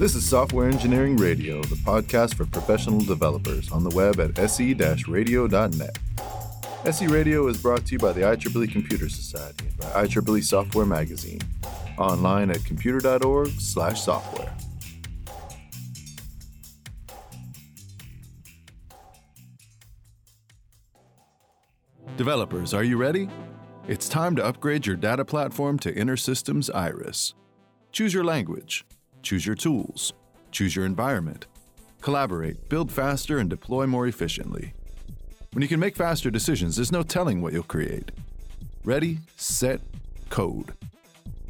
This is Software Engineering Radio, the podcast for professional developers on the web at se-radio.net. SE Radio is brought to you by the IEEE Computer Society and by IEEE Software Magazine, online at computer.org slash software. Developers, are you ready? It's time to upgrade your data platform to InterSystems Iris. Choose your language, choose your tools, choose your environment. Collaborate, build faster, and deploy more efficiently. When you can make faster decisions, there's no telling what you'll create. Ready, set, code.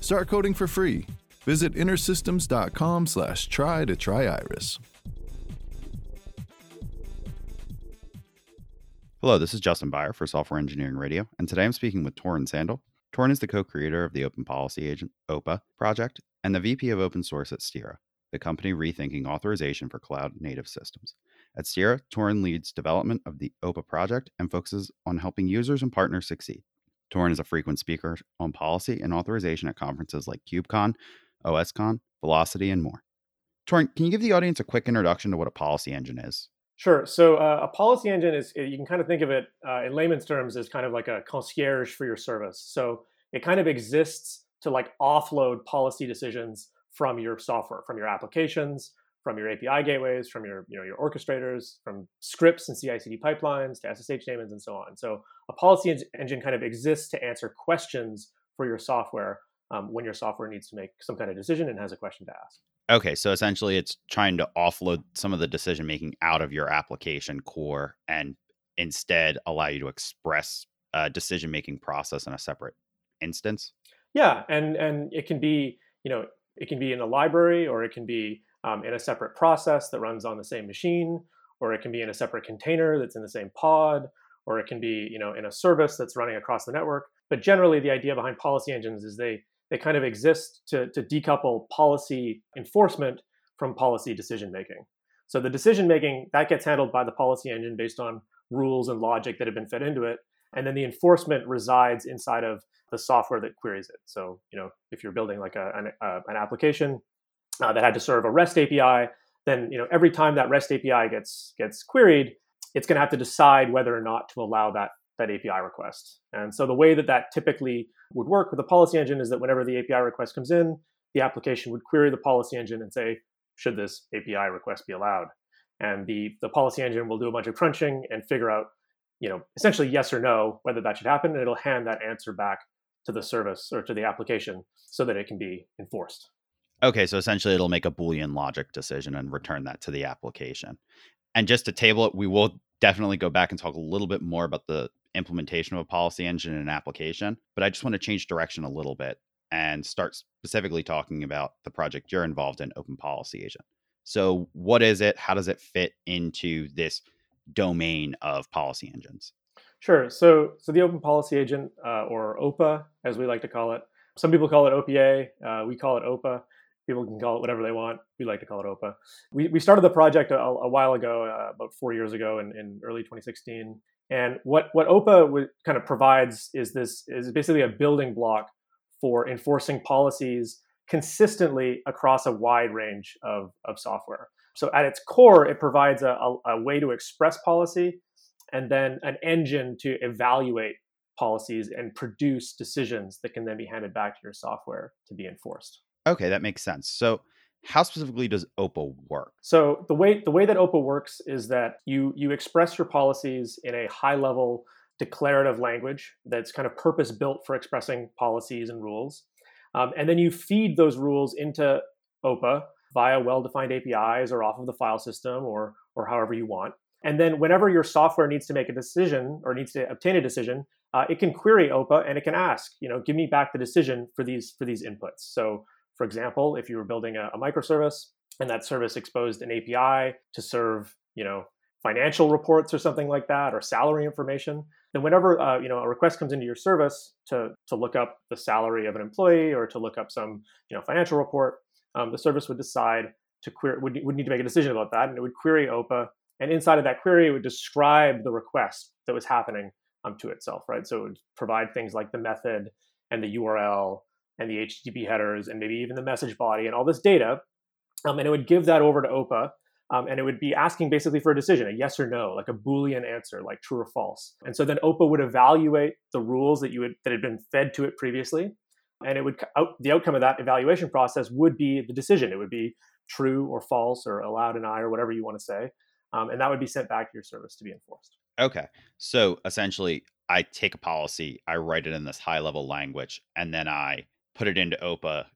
Start coding for free. Visit intersystems.com slash try to try Iris. Hello, this is Justin Beyer for Software Engineering Radio, and today I'm speaking with Torin Sandall. Torin is the co-creator of the Open Policy Agent OPA project and the VP of Open Source at Styra, the company rethinking authorization for cloud-native systems. At Styra, Torin leads development of the OPA project and focuses on helping users and partners succeed. Torin is a frequent speaker on policy and authorization at conferences like KubeCon, OSCon, Velocity, and more. Torin, can you give the audience a quick introduction to what a policy engine is? Sure. So uh, a policy engine is you can kind of think of it uh, in layman's terms as kind of like a concierge for your service. So it kind of exists to like offload policy decisions from your software, from your applications, from your API gateways, from your you know your orchestrators, from scripts and CI/CD pipelines to SSH daemons and so on. So a policy engine kind of exists to answer questions for your software um, when your software needs to make some kind of decision and has a question to ask. Okay, so essentially it's trying to offload some of the decision making out of your application core and instead allow you to express a decision making process in a separate instance. Yeah, and and it can be, you know, it can be in a library or it can be um, in a separate process that runs on the same machine, or it can be in a separate container that's in the same pod, or it can be, you know, in a service that's running across the network. But generally, the idea behind policy engines is they they kind of exist to, to decouple policy enforcement from policy decision making. So the decision making that gets handled by the policy engine based on rules and logic that have been fed into it, and then the enforcement resides inside of the software that queries it. So you know if you're building like a, an, uh, an application uh, that had to serve a REST API, then you know every time that REST API gets gets queried, it's going to have to decide whether or not to allow that that API request. And so the way that that typically would work with the policy engine is that whenever the API request comes in, the application would query the policy engine and say, should this API request be allowed? And the, the policy engine will do a bunch of crunching and figure out, you know, essentially yes or no, whether that should happen. And it'll hand that answer back to the service or to the application so that it can be enforced. Okay, so essentially it'll make a Boolean logic decision and return that to the application. And just to table it, we will definitely go back and talk a little bit more about the implementation of a policy engine and application. But I just want to change direction a little bit and start specifically talking about the project you're involved in, Open Policy Agent. So, what is it? How does it fit into this domain of policy engines? Sure. So, so the Open Policy Agent, uh, or OPA, as we like to call it, some people call it OPA. Uh, we call it OPA. People can call it whatever they want. We like to call it OPA. We, we started the project a, a while ago, uh, about four years ago in, in early 2016. And what, what OPA kind of provides is this is basically a building block for enforcing policies consistently across a wide range of, of software. So at its core, it provides a, a, a way to express policy and then an engine to evaluate policies and produce decisions that can then be handed back to your software to be enforced. Okay, that makes sense. So how specifically does OPA work? So the way the way that OPA works is that you you express your policies in a high level declarative language that's kind of purpose built for expressing policies and rules, um, and then you feed those rules into OPA via well-defined APIs or off of the file system or or however you want. And then whenever your software needs to make a decision or needs to obtain a decision, uh, it can query OPA and it can ask, you know, give me back the decision for these for these inputs. So for example, if you were building a, a microservice and that service exposed an API to serve, you know, financial reports or something like that, or salary information, then whenever uh, you know a request comes into your service to to look up the salary of an employee or to look up some you know financial report, um, the service would decide to query would, would need to make a decision about that, and it would query OPA, and inside of that query, it would describe the request that was happening um, to itself, right? So it would provide things like the method and the URL and the HTTP headers and maybe even the message body and all this data. um, and it would give that over to OPA. Um, and it would be asking basically for a decision, a yes or no, like a Boolean answer, like true or false. And so then OPA would evaluate the rules that you had, that had been fed to it previously, and it would out, the outcome of that evaluation process would be the decision. It would be true or false or allowed an I or whatever you want to say, um, and that would be sent back to your service to be enforced. Okay, so essentially, I take a policy, I write it in this high level language, and then I put it into OPA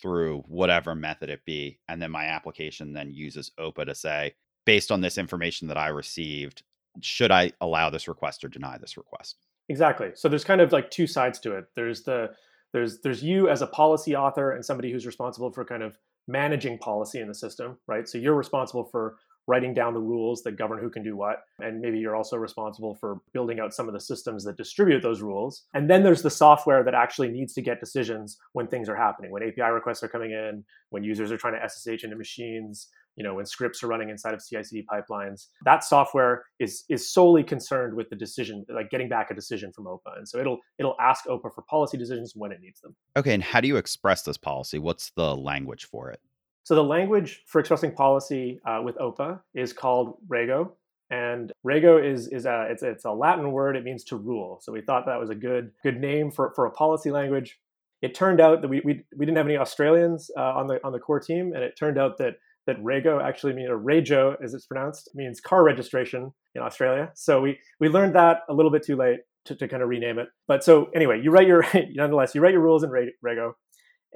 through whatever method it be. And then my application then uses OPA to say, based on this information that I received, should I allow this request or deny this request? Exactly. So there's kind of like two sides to it. There's the there's there's you as a policy author and somebody who's responsible for kind of managing policy in the system, right? So you're responsible for writing down the rules that govern who can do what. And maybe you're also responsible for building out some of the systems that distribute those rules. And then there's the software that actually needs to get decisions when things are happening, when API requests are coming in, when users are trying to SSH into machines, you know, when scripts are running inside of CI/CD pipelines. That software is is solely concerned with the decision, like getting back a decision from OPA. And so it'll it'll ask OPA for policy decisions when it needs them. Okay, and how do you express this policy? What's the language for it? So the language for expressing policy uh, with OPA is called Rego, and Rego is is a it's, it's a Latin word. It means to rule. So we thought that was a good good name for, for a policy language. It turned out that we, we, we didn't have any Australians uh, on the on the core team, and it turned out that that Rego actually means or Rego as it's pronounced means car registration in Australia. So we we learned that a little bit too late to, to kind of rename it. But so anyway, you write your nonetheless you write your rules in Rego,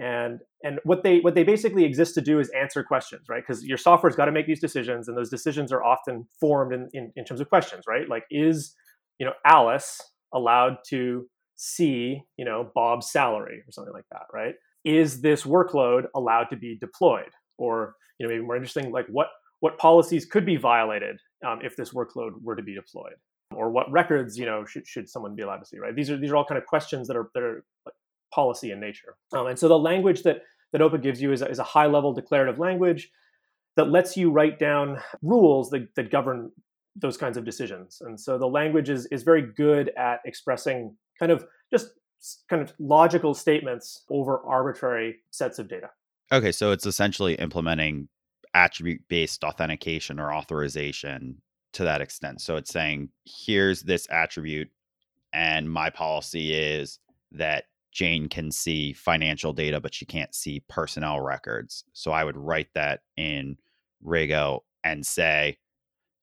and and what they what they basically exist to do is answer questions right because your software's got to make these decisions and those decisions are often formed in, in, in terms of questions right like is you know alice allowed to see you know bob's salary or something like that right is this workload allowed to be deployed or you know maybe more interesting like what what policies could be violated um, if this workload were to be deployed or what records you know should, should someone be allowed to see right these are these are all kind of questions that are that are policy in nature. Um, and so the language that, that OPA gives you is is a high level declarative language that lets you write down rules that, that govern those kinds of decisions. And so the language is, is very good at expressing kind of just kind of logical statements over arbitrary sets of data. Okay, so it's essentially implementing attribute based authentication or authorization to that extent. So it's saying, here's this attribute, and my policy is that Jane can see financial data, but she can't see personnel records. So I would write that in Rego and say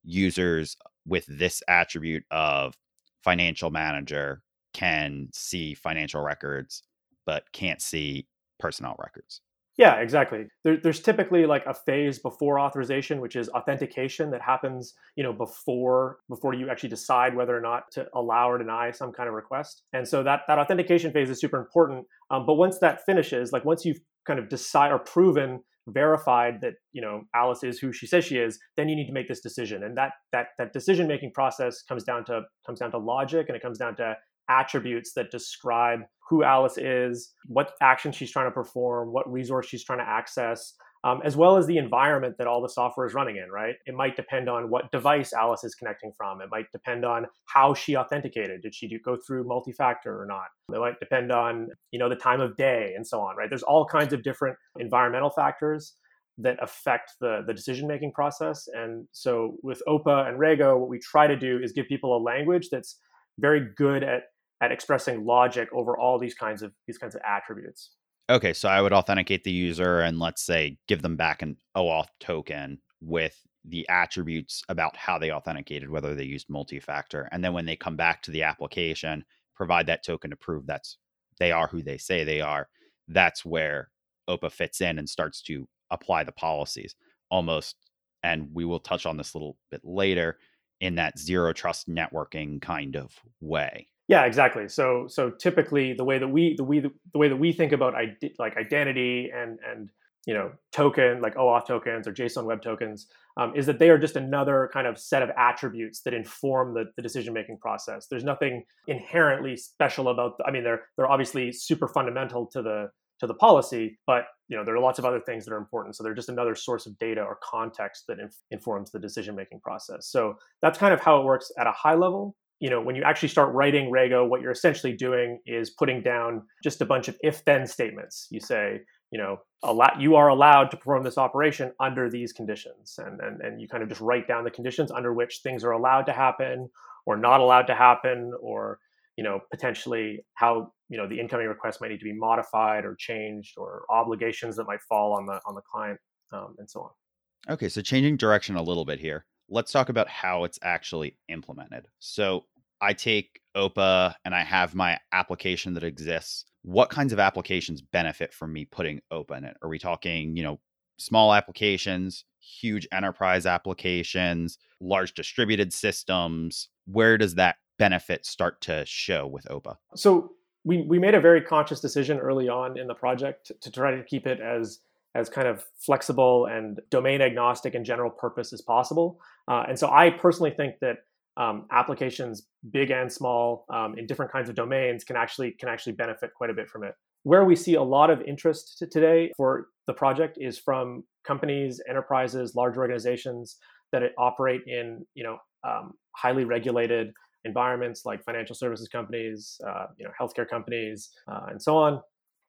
users with this attribute of financial manager can see financial records, but can't see personnel records. Yeah, exactly. There, there's typically like a phase before authorization, which is authentication that happens, you know, before before you actually decide whether or not to allow or deny some kind of request. And so that that authentication phase is super important. Um, but once that finishes, like once you've kind of decide or proven verified that you know Alice is who she says she is, then you need to make this decision. And that that that decision making process comes down to comes down to logic and it comes down to attributes that describe who Alice is, what action she's trying to perform, what resource she's trying to access, um, as well as the environment that all the software is running in, right? It might depend on what device Alice is connecting from. It might depend on how she authenticated. Did she do, go through multi-factor or not? It might depend on, you know, the time of day and so on, right? There's all kinds of different environmental factors that affect the, the decision-making process. And so with OPA and Rego, what we try to do is give people a language that's very good at at expressing logic over all these kinds of these kinds of attributes. Okay, so I would authenticate the user and let's say give them back an OAuth token with the attributes about how they authenticated, whether they used multi-factor, and then when they come back to the application, provide that token to prove that's they are who they say they are. That's where OPA fits in and starts to apply the policies almost. And we will touch on this a little bit later in that zero trust networking kind of way. Yeah, exactly. So so typically the way that we the we the way that we think about like identity and and you know token like OAuth tokens or JSON Web Tokens um, is that they are just another kind of set of attributes that inform the, the decision making process. There's nothing inherently special about. The, I mean, they're they're obviously super fundamental to the to the policy, but you know there are lots of other things that are important. So they're just another source of data or context that inf- informs the decision making process. So that's kind of how it works at a high level you know, when you actually start writing Rego, what you're essentially doing is putting down just a bunch of if then statements. You say, you know, allow, you are allowed to perform this operation under these conditions. And, and, and you kind of just write down the conditions under which things are allowed to happen or not allowed to happen, or, you know, potentially how, you know, the incoming request might need to be modified or changed or obligations that might fall on the, on the client um, and so on. Okay. So changing direction a little bit here. Let's talk about how it's actually implemented. So I take OPA and I have my application that exists what kinds of applications benefit from me putting OPA in it? Are we talking, you know, small applications, huge enterprise applications, large distributed systems? Where does that benefit start to show with OPA? So we, we made a very conscious decision early on in the project to try to keep it as as kind of flexible and domain agnostic and general purpose as possible. Uh, and so I personally think that um, applications, big and small, um, in different kinds of domains, can actually can actually benefit quite a bit from it. Where we see a lot of interest today for the project is from companies, enterprises, large organizations that operate in you know um, highly regulated environments like financial services companies, uh, you know healthcare companies, uh, and so on.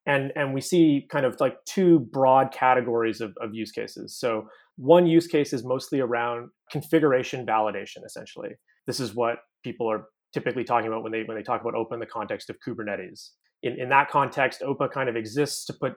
And, and we see kind of like two broad categories of, of use cases. So one use case is mostly around configuration validation, essentially. This is what people are typically talking about when they when they talk about OPA in the context of Kubernetes. In in that context, OPA kind of exists to put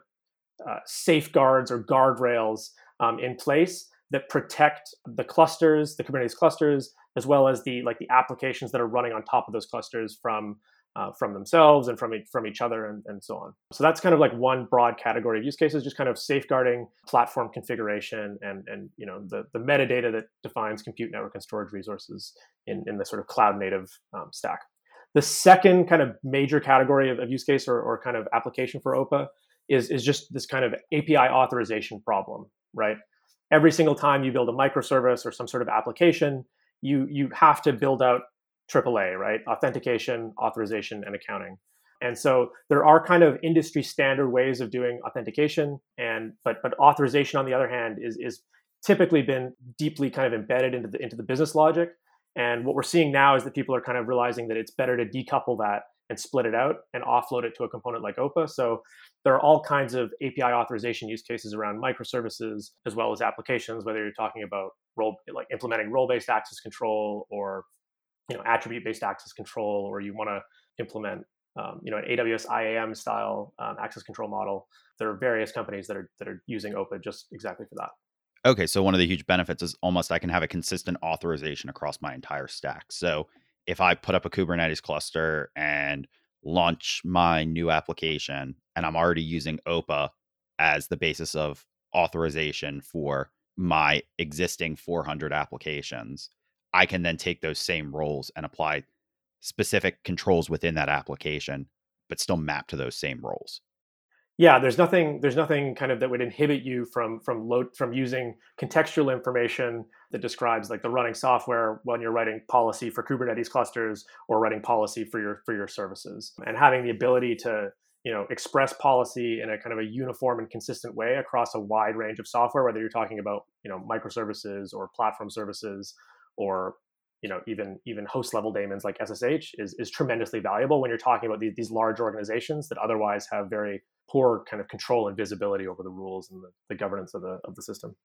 uh, safeguards or guardrails um, in place that protect the clusters, the Kubernetes clusters, as well as the like the applications that are running on top of those clusters from uh, from themselves and from, from each other and, and so on. So that's kind of like one broad category of use cases, just kind of safeguarding platform configuration and, and you know the, the metadata that defines compute network and storage resources in, in the sort of cloud native um, stack. The second kind of major category of, of use case or, or kind of application for OPA is, is just this kind of API authorization problem, right? Every single time you build a microservice or some sort of application, you you have to build out AAA, right? Authentication, authorization, and accounting. And so there are kind of industry standard ways of doing authentication, and but but authorization on the other hand is is typically been deeply kind of embedded into the into the business logic. And what we're seeing now is that people are kind of realizing that it's better to decouple that and split it out and offload it to a component like OPA. So there are all kinds of API authorization use cases around microservices as well as applications, whether you're talking about role like implementing role-based access control or you know attribute based access control or you want to implement um, you know an AWS IAM style um, access control model, there are various companies that are that are using OPA just exactly for that. Okay, so one of the huge benefits is almost I can have a consistent authorization across my entire stack. So if I put up a Kubernetes cluster and launch my new application and I'm already using OPA as the basis of authorization for my existing 400 applications, I can then take those same roles and apply specific controls within that application, but still map to those same roles. Yeah, there's nothing there's nothing kind of that would inhibit you from from load from using contextual information that describes like the running software when you're writing policy for Kubernetes clusters or writing policy for your for your services. And having the ability to you know express policy in a kind of a uniform and consistent way across a wide range of software whether you're talking about you know microservices or platform services or you know even even host level daemons like SSH is is tremendously valuable when you're talking about these, these large organizations that otherwise have very poor kind of control and visibility over the rules and the, the governance of the of the system.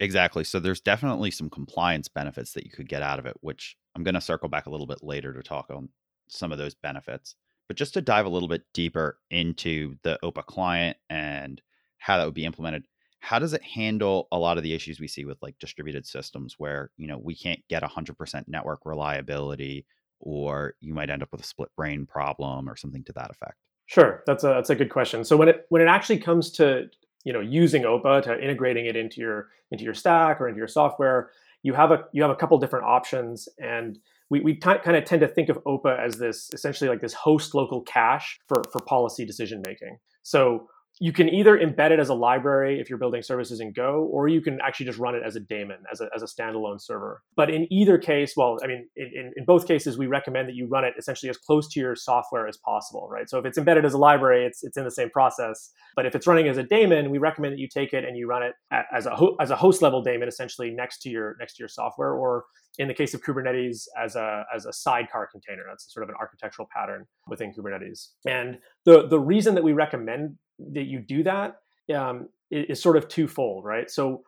Exactly. So there's definitely some compliance benefits that you could get out of it, which I'm going to circle back a little bit later to talk on some of those benefits. But just to dive a little bit deeper into the OPA client and how that would be implemented, how does it handle a lot of the issues we see with like distributed systems where you know we can't get 100% network reliability or you might end up with a split brain problem or something to that effect? Sure that's a that's a good question. So when it when it actually comes to you know using opa to integrating it into your into your stack or into your software you have a you have a couple different options and we, we kind of tend to think of opa as this essentially like this host local cache for for policy decision making. So you can either embed it as a library if you're building services in Go, or you can actually just run it as a daemon, as a, as a standalone server. But in either case, well, I mean, in, in both cases, we recommend that you run it essentially as close to your software as possible, right? So if it's embedded as a library, it's, it's in the same process. But if it's running as a daemon, we recommend that you take it and you run it as a, ho- as a host level daemon, essentially next to your next to your software, or in the case of Kubernetes as a as a sidecar container. That's sort of an architectural pattern within Kubernetes. And the the reason that we recommend that you do that um, is, is sort of twofold, right? So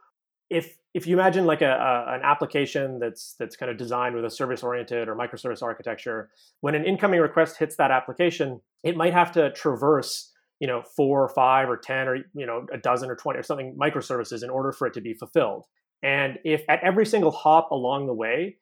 if if you imagine like a, a, an application that's that's kind of designed with a service oriented or microservice architecture, when an incoming request hits that application, it might have to traverse you know four or five or ten or you know a dozen or twenty or something microservices in order for it to be fulfilled. And if at every single hop along the way,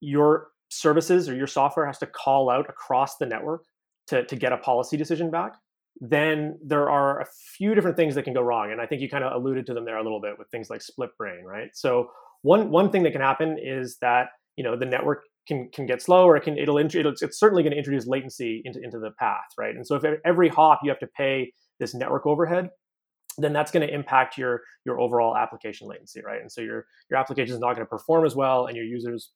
your services or your software has to call out across the network to, to get a policy decision back, then there are a few different things that can go wrong. And I think you kind of alluded to them there a little bit with things like split brain, right? So one one thing that can happen is that you know the network can can get slow or it can it'll, it'll it's certainly going to introduce latency into into the path, right? And so if every hop you have to pay this network overhead, then that's going to impact your your overall application latency, right? And so your your application is not going to perform as well, and your users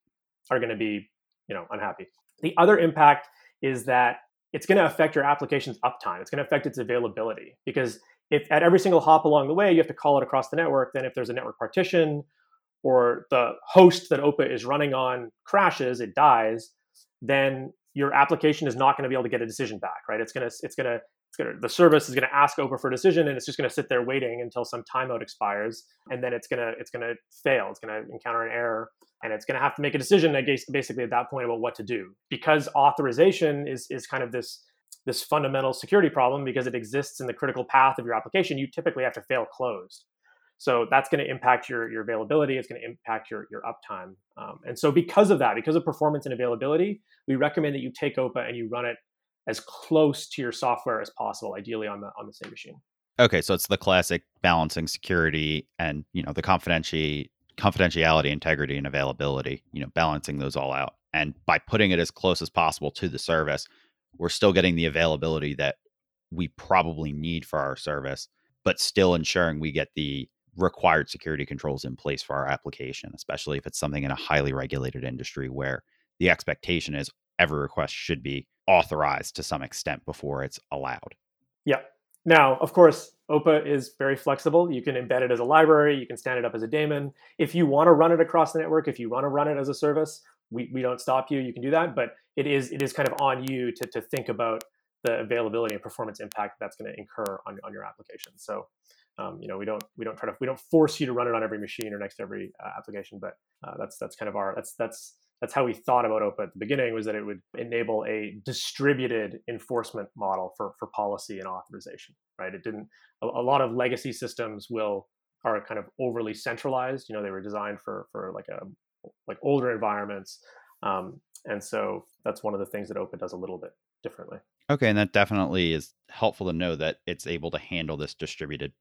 are going to be you know unhappy. The other impact is that it's going to affect your application's uptime. It's going to affect its availability because if at every single hop along the way you have to call it across the network, then if there's a network partition or the host that OPA is running on crashes, it dies, then your application is not going to be able to get a decision back, right? It's going to it's going to to the service is going to ask OPA for a decision, and it's just going to sit there waiting until some timeout expires, and then it's going to it's going to fail. It's going to encounter an error, and it's going to have to make a decision, I guess, basically at that point about what to do because authorization is is kind of this this fundamental security problem because it exists in the critical path of your application. You typically have to fail closed. So that's going to impact your, your availability. It's going to impact your, your uptime. Um, and so because of that, because of performance and availability, we recommend that you take OPA and you run it as close to your software as possible, ideally on the on the same machine. Okay, so it's the classic balancing security and you know the confidentiality confidentiality, integrity, and availability, you know, balancing those all out. And by putting it as close as possible to the service, we're still getting the availability that we probably need for our service, but still ensuring we get the required security controls in place for our application, especially if it's something in a highly regulated industry where the expectation is every request should be authorized to some extent before it's allowed. Yeah. Now, of course, OPA is very flexible. You can embed it as a library, you can stand it up as a daemon. If you want to run it across the network, if you want to run it as a service, we, we don't stop you. You can do that, but it is it is kind of on you to, to think about the availability and performance impact that's going to incur on, on your application. So, um, you know, we don't we don't try to we don't force you to run it on every machine or next to every uh, application, but uh, that's that's kind of our that's that's that's how we thought about OPA at the beginning was that it would enable a distributed enforcement model for, for policy and authorization, right? It didn't, a, a lot of legacy systems will, are kind of overly centralized. You know, they were designed for, for like a, like older environments. Um, and so that's one of the things that OPA does a little bit differently. Okay. And that definitely is helpful to know that it's able to handle this distributed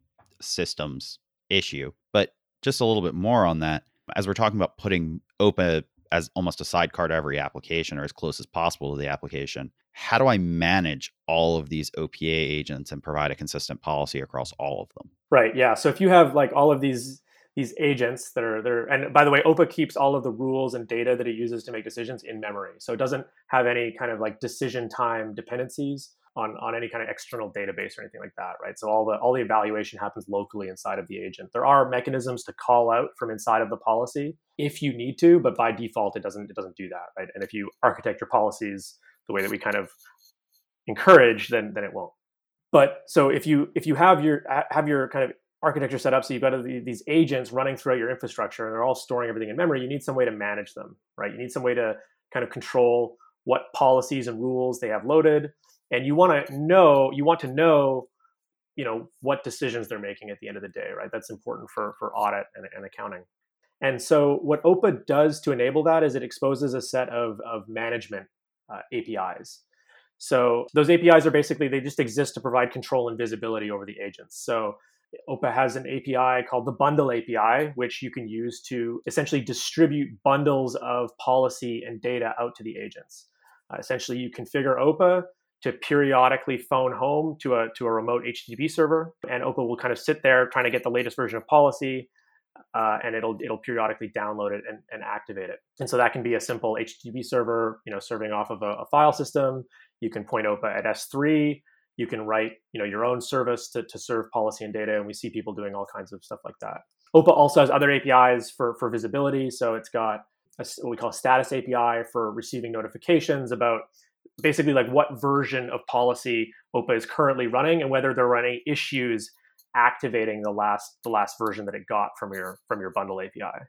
systems issue. But just a little bit more on that, as we're talking about putting OPA as almost a sidecar to every application or as close as possible to the application. How do I manage all of these OPA agents and provide a consistent policy across all of them? Right. Yeah. So if you have like all of these these agents that are there, and by the way, OPA keeps all of the rules and data that it uses to make decisions in memory. So it doesn't have any kind of like decision time dependencies on, on any kind of external database or anything like that, right? So all the all the evaluation happens locally inside of the agent. There are mechanisms to call out from inside of the policy if you need to, but by default it doesn't it doesn't do that, right? And if you architect your policies the way that we kind of encourage, then then it won't. But so if you if you have your have your kind of architecture set up so you've got these agents running throughout your infrastructure and they're all storing everything in memory, you need some way to manage them, right? You need some way to kind of control what policies and rules they have loaded and you want to know you want to know you know what decisions they're making at the end of the day right? That's important for for audit and, and accounting. And so what opa does to enable that is it exposes a set of of management uh, apis so those apis are basically they just exist to provide control and visibility over the agents. So OPA has an API called the Bundle API, which you can use to essentially distribute bundles of policy and data out to the agents. Uh, essentially, you configure OPA to periodically phone home to a to a remote HTTP server, and OPA will kind of sit there trying to get the latest version of policy, uh, and it'll it'll periodically download it and, and activate it. And so that can be a simple HTTP server, you know, serving off of a, a file system. You can point OPA at S3. You can write, you know, your own service to, to serve policy and data, and we see people doing all kinds of stuff like that. OPA also has other APIs for for visibility. So it's got a, what we call status API for receiving notifications about basically like what version of policy OPA is currently running and whether there are any issues activating the last the last version that it got from your from your bundle API.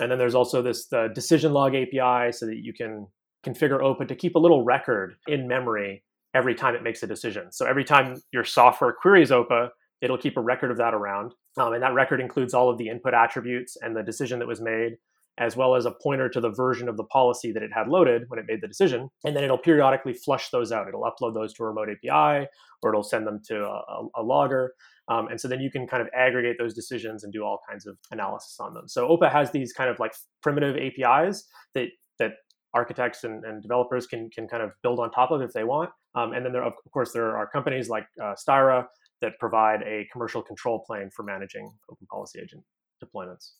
And then there's also this the decision log API so that you can configure OPA to keep a little record in memory every time it makes a decision. So every time your software queries OPA, it'll keep a record of that around. Um, and that record includes all of the input attributes and the decision that was made, as well as a pointer to the version of the policy that it had loaded when it made the decision. And then it'll periodically flush those out. It'll upload those to a remote API or it'll send them to a, a logger. Um, and so then you can kind of aggregate those decisions and do all kinds of analysis on them. So OPA has these kind of like primitive APIs that that architects and, and developers can can kind of build on top of if they want. Um, and then there, of course, there are companies like uh, Styra that provide a commercial control plane for managing open policy agent deployments.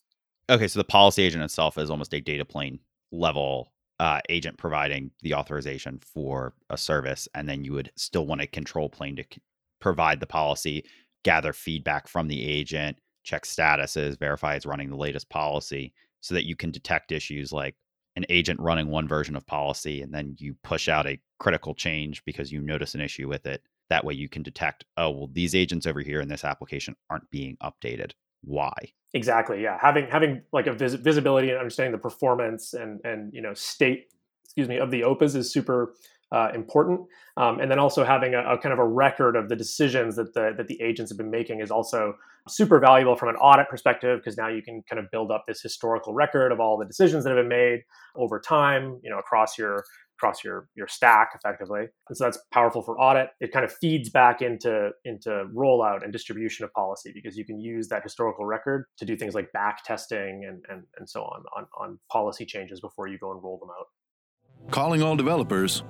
Okay, so the policy agent itself is almost a data plane level uh, agent providing the authorization for a service, and then you would still want a control plane to c- provide the policy, gather feedback from the agent, check statuses, verify it's running the latest policy, so that you can detect issues like an agent running one version of policy, and then you push out a critical change because you notice an issue with it that way you can detect, oh, well, these agents over here in this application aren't being updated. Why? Exactly. Yeah. Having having like a vis- visibility and understanding the performance and and you know state, excuse me, of the OPAs is super uh, important. Um, and then also having a, a, kind of a record of the decisions that the that the agents have been making is also super valuable from an audit perspective because now you can kind of build up this historical record of all the decisions that have been made over time, you know, across your across your your stack effectively. And so that's powerful for audit. It kind of feeds back into into rollout and distribution of policy because you can use that historical record to do things like back testing and and, and so on, on on policy changes before you go and roll them out. Calling all developers.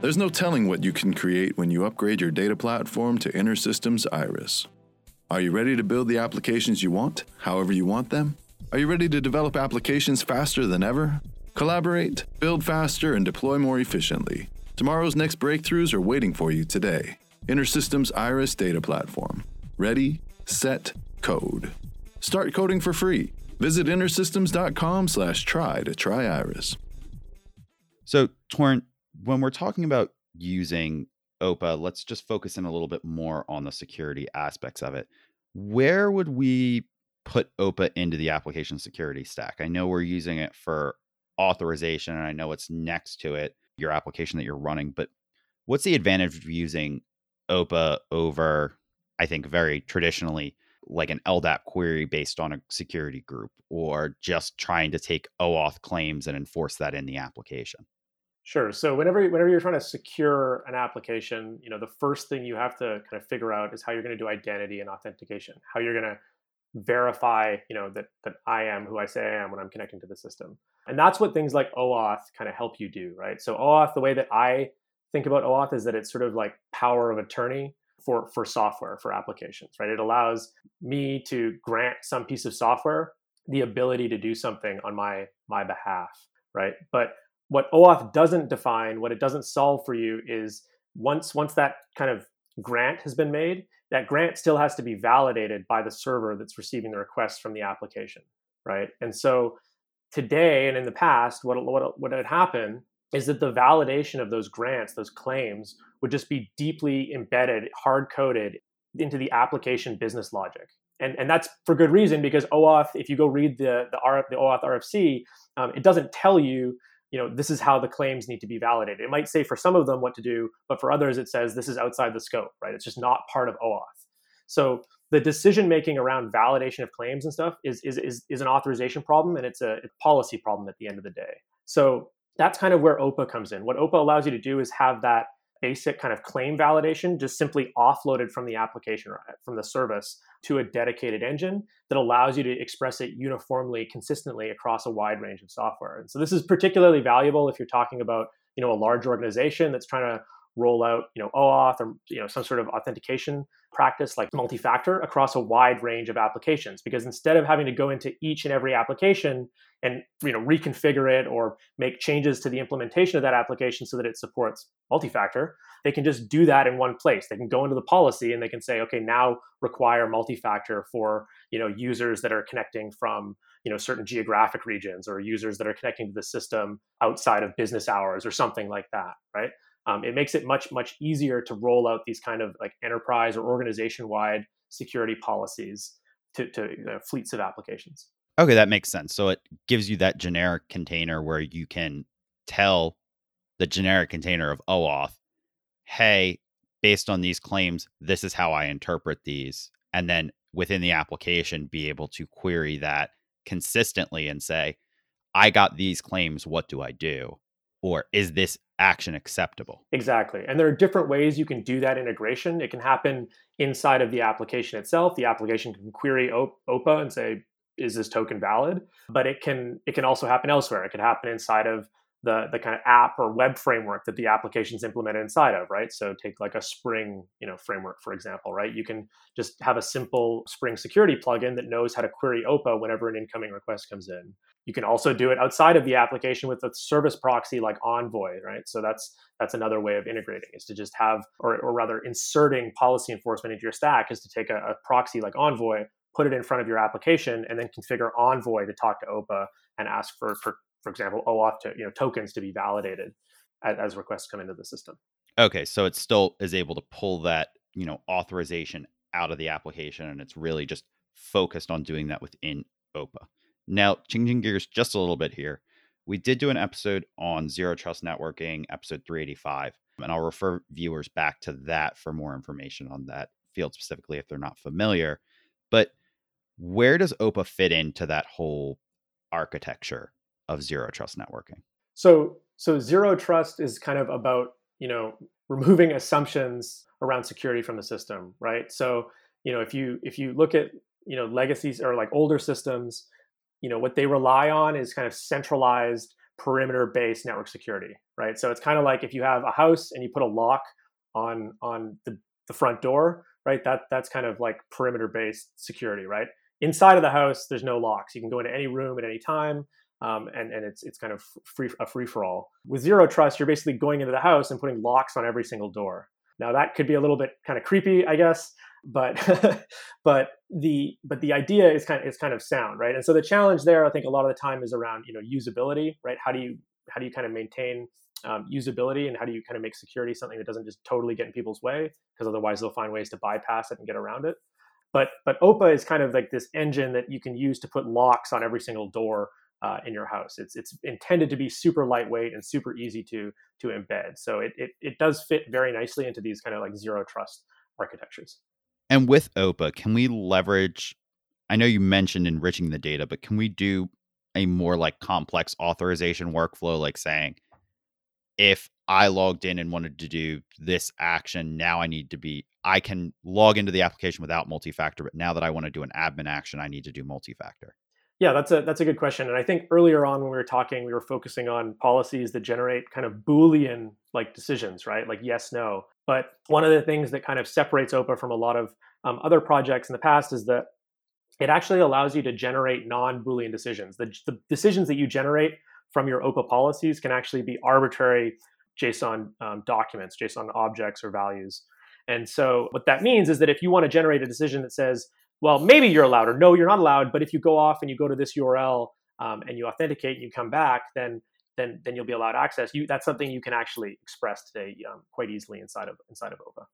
There's no telling what you can create when you upgrade your data platform to InterSystems Iris. Are you ready to build the applications you want, however you want them? Are you ready to develop applications faster than ever? Collaborate, build faster, and deploy more efficiently. Tomorrow's next breakthroughs are waiting for you today. InterSystems Iris Data Platform. Ready, set, code. Start coding for free. Visit intersystems.com slash try to try Iris. So, Torin, when we're talking about using OPA, let's just focus in a little bit more on the security aspects of it. Where would we put OPA into the application security stack? I know we're using it for authorization and I know it's next to it, your application that you're running, but what's the advantage of using OPA over, I think, very traditionally like an LDAP query based on a security group or just trying to take OAuth claims and enforce that in the application? Sure. So whenever whenever you're trying to secure an application, you know, the first thing you have to kind of figure out is how you're going to do identity and authentication. How you're going to verify, you know, that that I am who I say I am when I'm connecting to the system. And that's what things like OAuth kind of help you do, right? So OAuth, the way that I think about OAuth is that it's sort of like power of attorney for for software for applications, right? It allows me to grant some piece of software the ability to do something on my my behalf, right? But what OAuth doesn't define, what it doesn't solve for you is once once that kind of grant has been made, that grant still has to be validated by the server that's receiving the request from the application, right? And so today and in the past, what what what had happened is that the validation of those grants, those claims, would just be deeply embedded, hard coded into the application business logic. And, and that's for good reason because OAuth, if you go read the the, RF, the OAuth RFC, um, it doesn't tell you you know this is how the claims need to be validated. It might say for some of them what to do but for others it says this is outside the scope right? It's just not part of oauth. So the decision making around validation of claims and stuff is, is is is an authorization problem and it's a, a policy problem at the end of the day. So that's kind of where opa comes in. What opa allows you to do is have that basic kind of claim validation just simply offloaded from the application uh, from the service to a dedicated engine that allows you to express it uniformly consistently across a wide range of software. And so this is particularly valuable if you're talking about you know a large organization that's trying to roll out you know OAuth or you know some sort of authentication practice like multi-factor across a wide range of applications. Because instead of having to go into each and every application and you know reconfigure it or make changes to the implementation of that application so that it supports multi-factor they can just do that in one place. They can go into the policy and they can say okay now require multi-factor for you know users that are connecting from you know certain geographic regions or users that are connecting to the system outside of business hours or something like that right um, it makes it much much easier to roll out these kind of like enterprise or organization wide security policies to, to fleets of applications. Okay, that makes sense. So it gives you that generic container where you can tell the generic container of OAuth, hey, based on these claims, this is how I interpret these. And then within the application, be able to query that consistently and say, I got these claims, what do I do? Or is this action acceptable? Exactly. And there are different ways you can do that integration. It can happen inside of the application itself. The application can query OPA and say, is this token valid? But it can it can also happen elsewhere. It can happen inside of the the kind of app or web framework that the application's implemented inside of, right? So take like a Spring, you know, framework for example, right? You can just have a simple Spring security plugin that knows how to query OPA whenever an incoming request comes in. You can also do it outside of the application with a service proxy like Envoy, right? So that's that's another way of integrating is to just have, or, or rather, inserting policy enforcement into your stack is to take a, a proxy like Envoy, put it in front of your application, and then configure Envoy to talk to OPA and ask for for for example, OAuth to, you know, tokens to be validated as, as requests come into the system. Okay, so it still is able to pull that, you know, authorization out of the application and it's really just focused on doing that within OPA. Now, changing gears just a little bit here, we did do an episode on zero trust networking, episode 385, and I'll refer viewers back to that for more information on that field specifically if they're not familiar. But where does OPA fit into that whole architecture? Of zero trust networking? So so zero trust is kind of about, you know, removing assumptions around security from the system, right? So, you know, if you if you look at, you know, legacies or like older systems, you know, what they rely on is kind of centralized perimeter based network security, right? So it's kind of like if you have a house and you put a lock on on the, the front door, right? That that's kind of like perimeter based security, right? Inside of the house, there's no locks. You can go into any room at any time um, and and it's it's kind of free a free for all. With zero trust, you're basically going into the house and putting locks on every single door. Now that could be a little bit kind of creepy, I guess, but but the but the idea is kind of is kind of sound, right? And so the challenge there, I think, a lot of the time is around you know usability, right? How do you how do you kind of maintain um, usability and how do you kind of make security something that doesn't just totally get in people's way because otherwise they'll find ways to bypass it and get around it. But but OPA is kind of like this engine that you can use to put locks on every single door uh, in your house. It's it's intended to be super lightweight and super easy to to embed. So it, it it does fit very nicely into these kind of like zero trust architectures. And with OPA, can we leverage? I know you mentioned enriching the data, but can we do a more like complex authorization workflow, like saying, if I logged in and wanted to do this action, now I need to be I can log into the application without multi-factor, but now that I want to do an admin action, I need to do multi-factor. Yeah, that's a that's a good question. And I think earlier on when we were talking, we were focusing on policies that generate kind of Boolean like decisions, right? Like yes, no. But one of the things that kind of separates OPA from a lot of um, other projects in the past is that it actually allows you to generate non-Boolean decisions. The, the decisions that you generate from your OPA policies can actually be arbitrary JSON um, documents, JSON objects or values. And so what that means is that if you want to generate a decision that says well, maybe you're allowed, or no, you're not allowed. But if you go off and you go to this URL um, and you authenticate and you come back, then then then you'll be allowed access. You that's something you can actually express today um, quite easily inside of inside of OPA.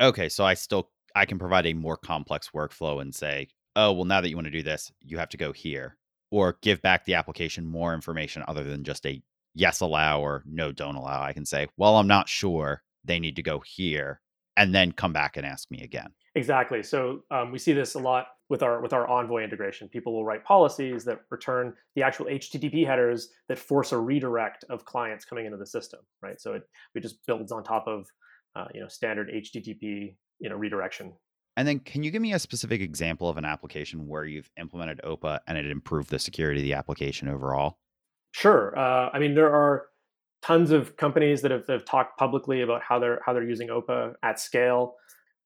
Okay, so I still I can provide a more complex workflow and say, oh, well, now that you want to do this, you have to go here, or give back the application more information other than just a yes allow or no don't allow. I can say, well, I'm not sure. They need to go here, and then come back and ask me again. Exactly. So um, we see this a lot with our with our Envoy integration. People will write policies that return the actual HTTP headers that force a redirect of clients coming into the system, right? So it it just builds on top of uh, you know standard HTTP you know redirection. And then, can you give me a specific example of an application where you've implemented OPA and it improved the security of the application overall? Sure. Uh, I mean, there are tons of companies that have, that have talked publicly about how they're how they're using OPA at scale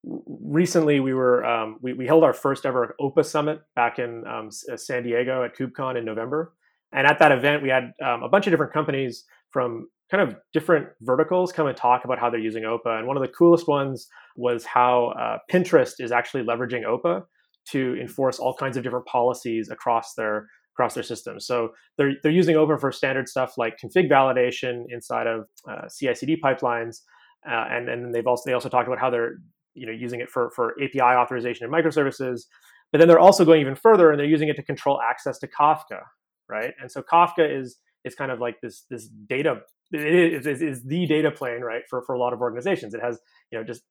recently we were um, we, we held our first ever OPA summit back in um, uh, San Diego at KubeCon in November, and at that event we had um, a bunch of different companies from kind of different verticals come and talk about how they're using OPA. And one of the coolest ones was how uh, Pinterest is actually leveraging OPA to enforce all kinds of different policies across their across their systems. So they're they're using OPA for standard stuff like config validation inside of uh, CI/CD pipelines. Uh, and and they've also they also talked about how they're you know using it for for API authorization and microservices. But then they're also going even further and they're using it to control access to Kafka, right? And so Kafka is is kind of like this this data it is, is the data plane, right, for, for a lot of organizations. It has, you know, just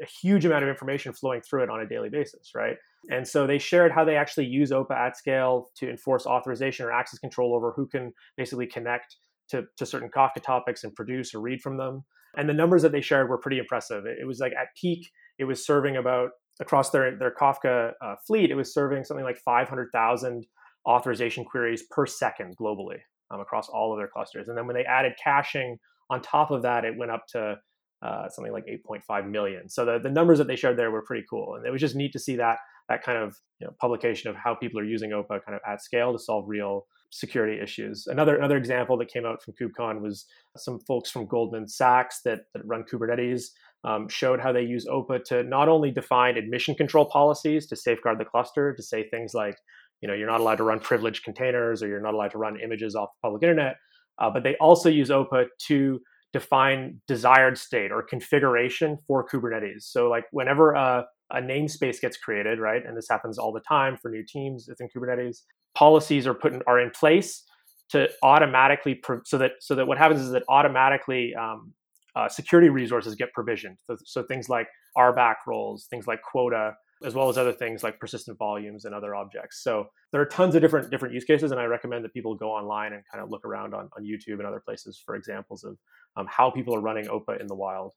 a huge amount of information flowing through it on a daily basis, right? And so they shared how they actually use OPA at scale to enforce authorization or access control over who can basically connect to, to certain Kafka topics and produce or read from them. And the numbers that they shared were pretty impressive. It, it was like at peak, it was serving about across their, their Kafka uh, fleet, it was serving something like 500,000 authorization queries per second globally um, across all of their clusters. And then when they added caching on top of that, it went up to uh, something like 8.5 million. So the, the numbers that they shared there were pretty cool, and it was just neat to see that that kind of you know, publication of how people are using OPA kind of at scale to solve real security issues. Another another example that came out from KubeCon was some folks from Goldman Sachs that, that run Kubernetes um, showed how they use OPA to not only define admission control policies to safeguard the cluster, to say things like, you know, you're not allowed to run privileged containers or you're not allowed to run images off the public internet, uh, but they also use OPA to define desired state or configuration for Kubernetes. So like whenever a, a namespace gets created, right, and this happens all the time for new teams within Kubernetes, policies are put in, are in place to automatically so that so that what happens is that automatically um, uh, security resources get provisioned. So, so things like RBAC roles, things like quota, as well as other things like persistent volumes and other objects. So there are tons of different different use cases, and I recommend that people go online and kind of look around on, on YouTube and other places for examples of um, how people are running OPA in the wild.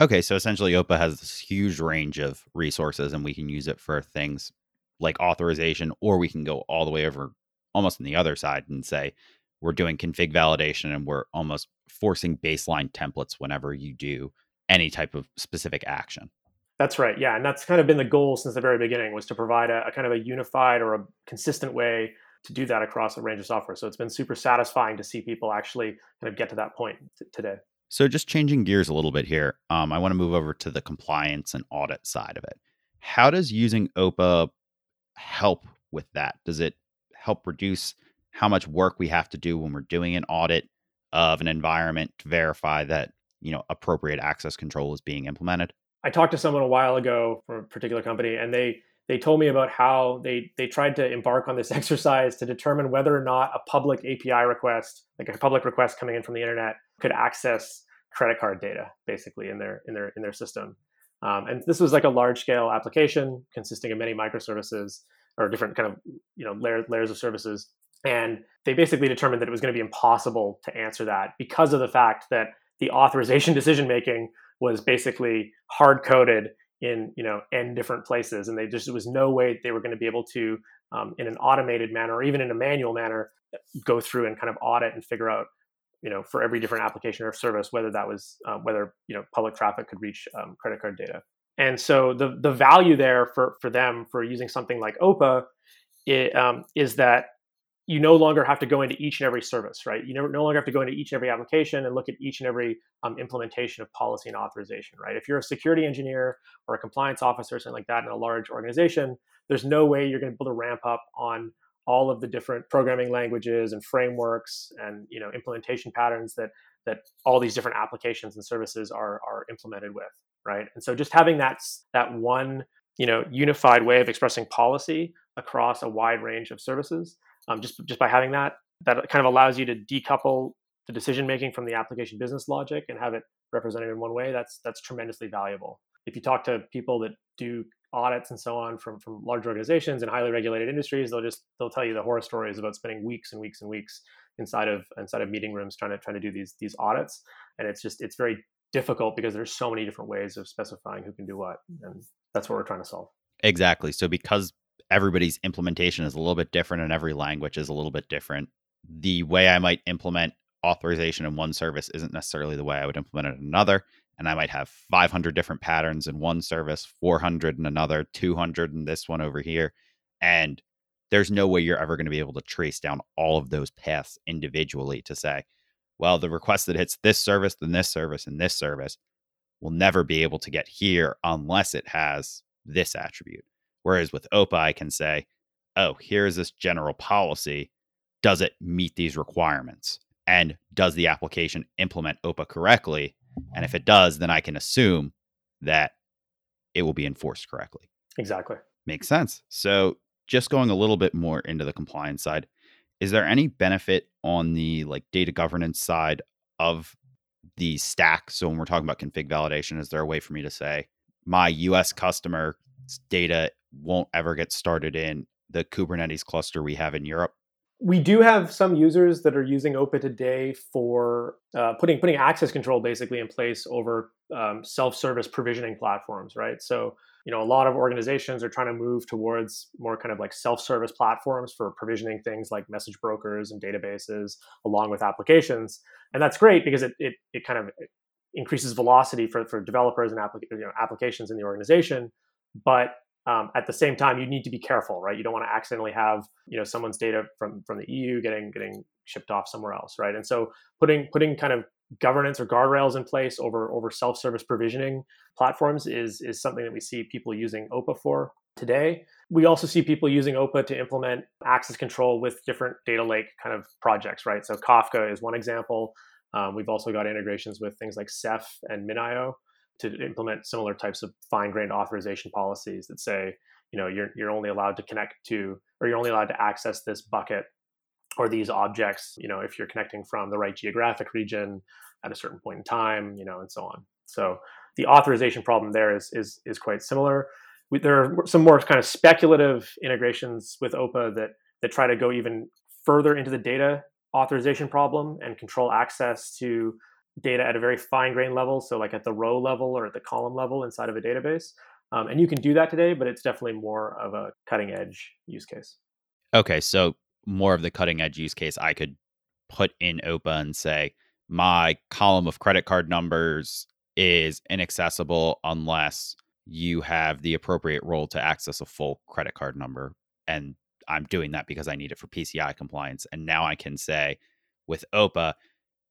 Okay, so essentially, OPA has this huge range of resources, and we can use it for things like authorization, or we can go all the way over almost on the other side and say we're doing config validation and we're almost forcing baseline templates whenever you do any type of specific action. That's right. Yeah, and that's kind of been the goal since the very beginning was to provide a, a, kind of a unified or a consistent way to do that across a range of software. So it's been super satisfying to see people actually kind of get to that point t- today. So just changing gears a little bit here, um, I want to move over to the compliance and audit side of it. How does using OPA help with that? Does it help reduce how much work we have to do when we're doing an audit of an environment to verify that you know appropriate access control is being implemented? I talked to someone a while ago from a particular company, and they they told me about how they they tried to embark on this exercise to determine whether or not a public API request, like a public request coming in from the internet, could access credit card data basically in their in their in their system. Um, and this was like a large scale application consisting of many microservices or different kind of you know layers layers of services. And they basically determined that it was going to be impossible to answer that because of the fact that the authorization decision making was basically hard coded in you know n different places. And they just there was no way they were going to be able to um, in an automated manner or even in a manual manner go through and kind of audit and figure out you know for every different application or service whether that was um, whether you know public traffic could reach um, credit card data. And so the the value there for for them for using something like opa um, is that you no longer have to go into each and every service, right? You no, longer have to go into each and every application and look at each and every um, implementation of policy and authorization, right? If you're a security engineer or a compliance officer or something like that in a large organization, there's no way you're going to be able to ramp up on all of the different programming languages and frameworks and you know implementation patterns that that all these different applications and services are are implemented with, right? And so just having that that one you know unified way of expressing policy across a wide range of services um, just just by having that that kind of allows you to decouple the decision making from the application business logic and have it represented in one way that's that's tremendously valuable. If you talk to people that do audits and so on from from large organizations and highly regulated industries they'll just they'll tell you the horror stories about spending weeks and weeks and weeks inside of inside of meeting rooms trying to trying to do these these audits. And it's just it's very difficult because there's so many different ways of specifying who can do what and that's what we're trying to solve. Exactly. So because everybody's implementation is a little bit different and every language is a little bit different. The way I might implement authorization in one service isn't necessarily the way I would implement it in another. And I might have 500 different patterns in one service, 400 in another, 200 in this one over here. And there's no way you're ever going to be able to trace down all of those paths individually to say, well, the request that hits this service, then this service, and this service will never be able to get here unless it has this attribute. Whereas with OPA, I can say, oh, here's this general policy. Does it meet these requirements? And does the application implement OPA correctly? And if it does, then I can assume that it will be enforced correctly. Exactly. Makes sense. So, just going a little bit more into the compliance side, is there any benefit on the like data governance side of the stack? So, when we're talking about config validation, is there a way for me to say my US customer data won't ever get started in the Kubernetes cluster we have in Europe? We do have some users that are using OPA today for uh, putting putting access control basically in place over um, self-service provisioning platforms, right? So you know a lot of organizations are trying to move towards more kind of like self-service platforms for provisioning things like message brokers and databases along with applications, and that's great because it it, it kind of increases velocity for, for developers and applic- you know, applications in the organization. But um, at the same time, you need to be careful, right? You don't want to accidentally have you know someone's data from from the EU getting getting shipped off somewhere else, right? And so putting putting kind of governance or guardrails in place over over self-service provisioning platforms is is something that we see people using OPA for today. We also see people using OPA to implement access control with different data lake kind of projects, right? So Kafka is one example. Um, we've also got integrations with things like Ceph and MinIO to implement similar types of fine-grained authorization policies that say, you know, you're you're only allowed to connect to or you're only allowed to access this bucket or these objects, you know, if you're connecting from the right geographic region at a certain point in time, you know, and so on. So the authorization problem there is is is quite similar. We, there are some more kind of speculative integrations with OPA that that try to go even further into the data authorization problem and control access to data at a very fine grained level. So, like at the row level or at the column level inside of a database. Um, and you can do that today, but it's definitely more of a cutting edge use case. Okay. So, more of the cutting edge use case, I could put in OPA and say, my column of credit card numbers is inaccessible unless you have the appropriate role to access a full credit card number. And I'm doing that because I need it for PCI compliance. And now I can say with OPA,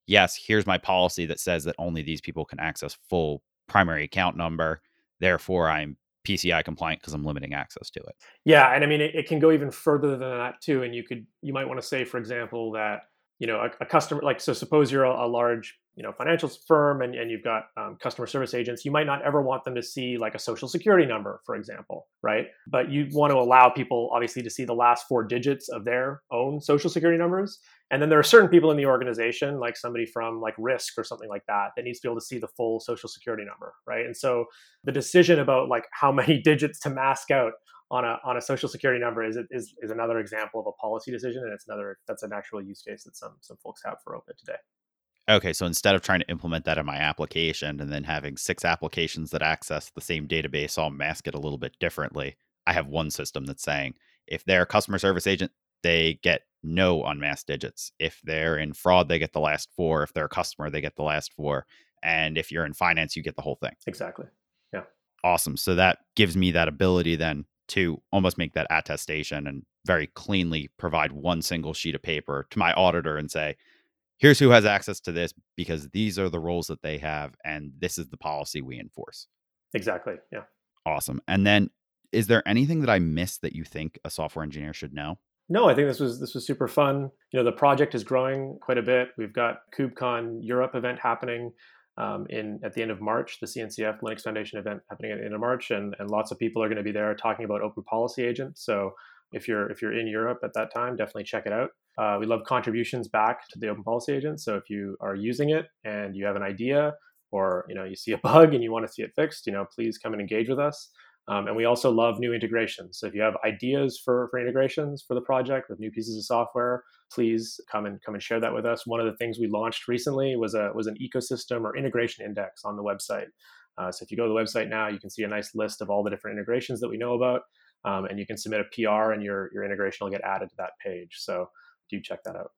yes, here's my policy that says that only these people can access full primary account number. Therefore, I'm PCI compliant because I'm limiting access to it. Yeah, and I mean it, it, can go even further than that too. And you could you might want to say, for example, that you know a, a customer like so suppose you're a, a, large you know financial firm and, and you've got um, customer service agents you might not ever want them to see like a social security number for example right? But you want to allow people obviously to see the last four digits of their own social security numbers. And then there are certain people in the organization like somebody from like risk or something like that that needs to be able to see the full social security number right? And so the decision about like how many digits to mask out on a on a social security number is is is another example of a policy decision, and it's another that's an actual use case that some some folks have for OPA today. Okay, so instead of trying to implement that in my application and then having six applications that access the same database, I'll mask it a little bit differently. I have one system that's saying if they're a customer service agent, they get no unmasked digits. If they're in fraud, they get the last four. If they're a customer, they get the last four. And if you're in finance, you get the whole thing. Exactly. Yeah. Awesome. So that gives me that ability then to almost make that attestation and very cleanly provide one single sheet of paper to my auditor and say, here's who has access to this because these are the roles that they have and this is the policy we enforce. Exactly. Yeah. Awesome. And then is there anything that I missed that you think a software engineer should know? No, I think this was this was super fun. You know, the project is growing quite a bit. We've got KubeCon Europe event happening um, in at the end of March, the CNCF Linux Foundation event happening at the end of March, and, and lots of people are going to be there talking about Open Policy Agent. So if you're if you're in Europe at that time, definitely check it out. Uh, we love contributions back to the Open Policy Agent. So if you are using it and you have an idea, or you know you see a bug and you want to see it fixed, you know please come and engage with us. Um, and we also love new integrations. So if you have ideas for, for integrations for the project with new pieces of software, please come and come and share that with us. One of the things we launched recently was a was an ecosystem or integration index on the website. Uh, so if you go to the website now, you can see a nice list of all the different integrations that we know about, um, and you can submit a PR, and your your integration will get added to that page. So do check that out.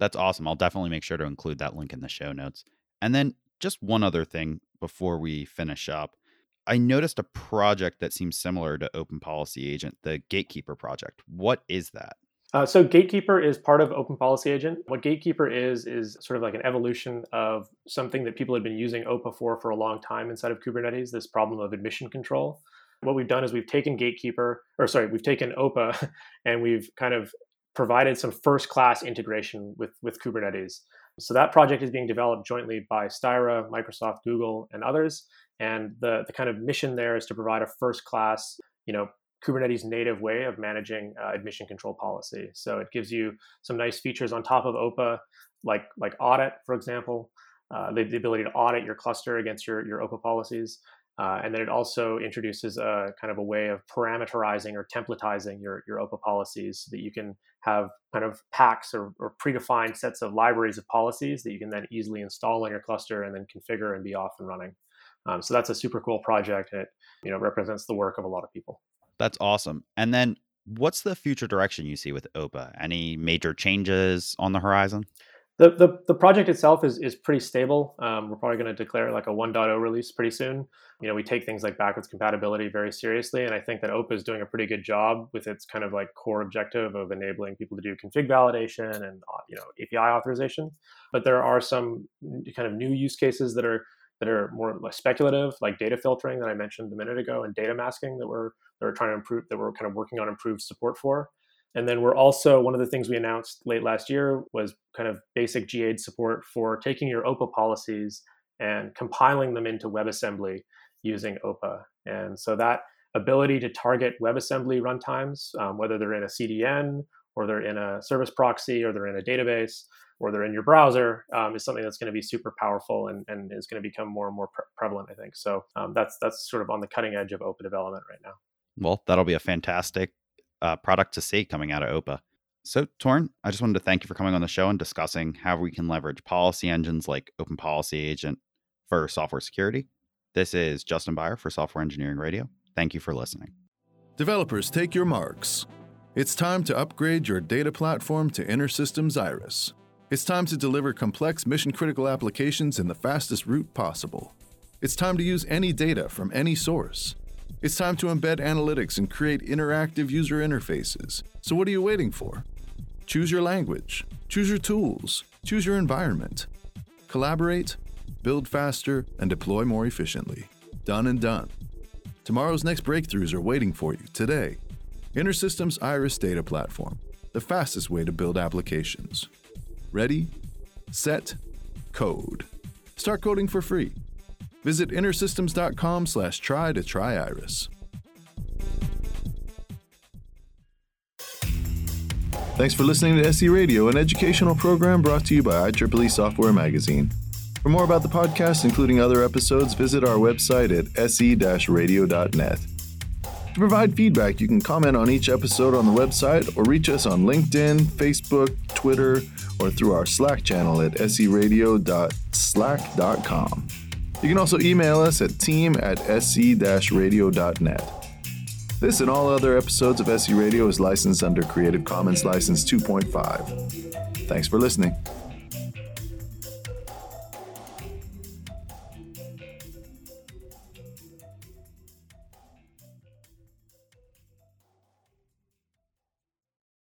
That's awesome. I'll definitely make sure to include that link in the show notes. And then just one other thing before we finish up. I noticed a project that seems similar to Open Policy Agent, the Gatekeeper project. What is that? Uh, so Gatekeeper is part of Open Policy Agent. What Gatekeeper is is sort of like an evolution of something that people had been using OPA for for a long time inside of Kubernetes. This problem of admission control. What we've done is we've taken Gatekeeper, or sorry, we've taken OPA, and we've kind of provided some first-class integration with with Kubernetes. So that project is being developed jointly by Styra, Microsoft, Google, and others. And the, the kind of mission there is to provide a first class, you know, Kubernetes native way of managing uh, admission control policy. So it gives you some nice features on top of OPA, like like audit, for example, uh, the, the, ability to audit your cluster against your, your OPA policies. Uh, and then it also introduces a kind of a way of parameterizing or templatizing your, your OPA policies so that you can have kind of packs or, or, predefined sets of libraries of policies that you can then easily install on your cluster and then configure and be off and running. Um, so that's a super cool project. It you know represents the work of a lot of people. That's awesome. And then what's the future direction you see with OPA? Any major changes on the horizon? The, the, the project itself is, is pretty stable. Um, we're probably going to declare like a 1.0 release pretty soon. You know, we take things like backwards compatibility very seriously, and I think that OPA is doing a pretty good job with its kind of like core objective of enabling people to do config validation and uh, you know API authorization. But there are some kind of new use cases that are that are more like speculative, like data filtering that I mentioned a minute ago, and data masking that we're that we're trying to improve that we're kind of working on improved support for. And then we're also one of the things we announced late last year was kind of basic GA support for taking your OPA policies and compiling them into WebAssembly using OPA. And so that ability to target WebAssembly runtimes, um, whether they're in a CDN or they're in a service proxy or they're in a database or they're in your browser, um, is something that's going to be super powerful and, and is going to become more and more pre- prevalent, I think. So um, that's that's sort of on the cutting edge of OPA development right now. Well, that'll be a fantastic uh, product to see coming out of OPA. So, Torin I just wanted to thank you for coming on the show and discussing how we can leverage policy engines like Open Policy Agent for software security. This is Justin Beyer for Software Engineering Radio. Thank you for listening. Developers, take your marks. It's time to upgrade your data platform to InterSystems Iris. It's time to deliver complex mission critical applications in the fastest route possible. It's time to use any data from any source. It's time to embed analytics and create interactive user interfaces. So, what are you waiting for? Choose your language, choose your tools, choose your environment. Collaborate, build faster, and deploy more efficiently. Done and done. Tomorrow's next breakthroughs are waiting for you today. InterSystems Iris Data Platform, the fastest way to build applications. Ready, set, code. Start coding for free Visit intersystems.com slash try to try Iris. Thanks for listening to SE Radio, an educational program brought to you by IEEE Software Magazine. For more about the podcast, including other episodes, visit our website at se-radio.net. To provide feedback, you can comment on each episode on the website or reach us on LinkedIn, Facebook, Twitter, or through our Slack channel at seradio.slack.com. You can also email us at team at se-radio.net. This and all other episodes of SE Radio is licensed under Creative Commons License 2.5. Thanks for listening.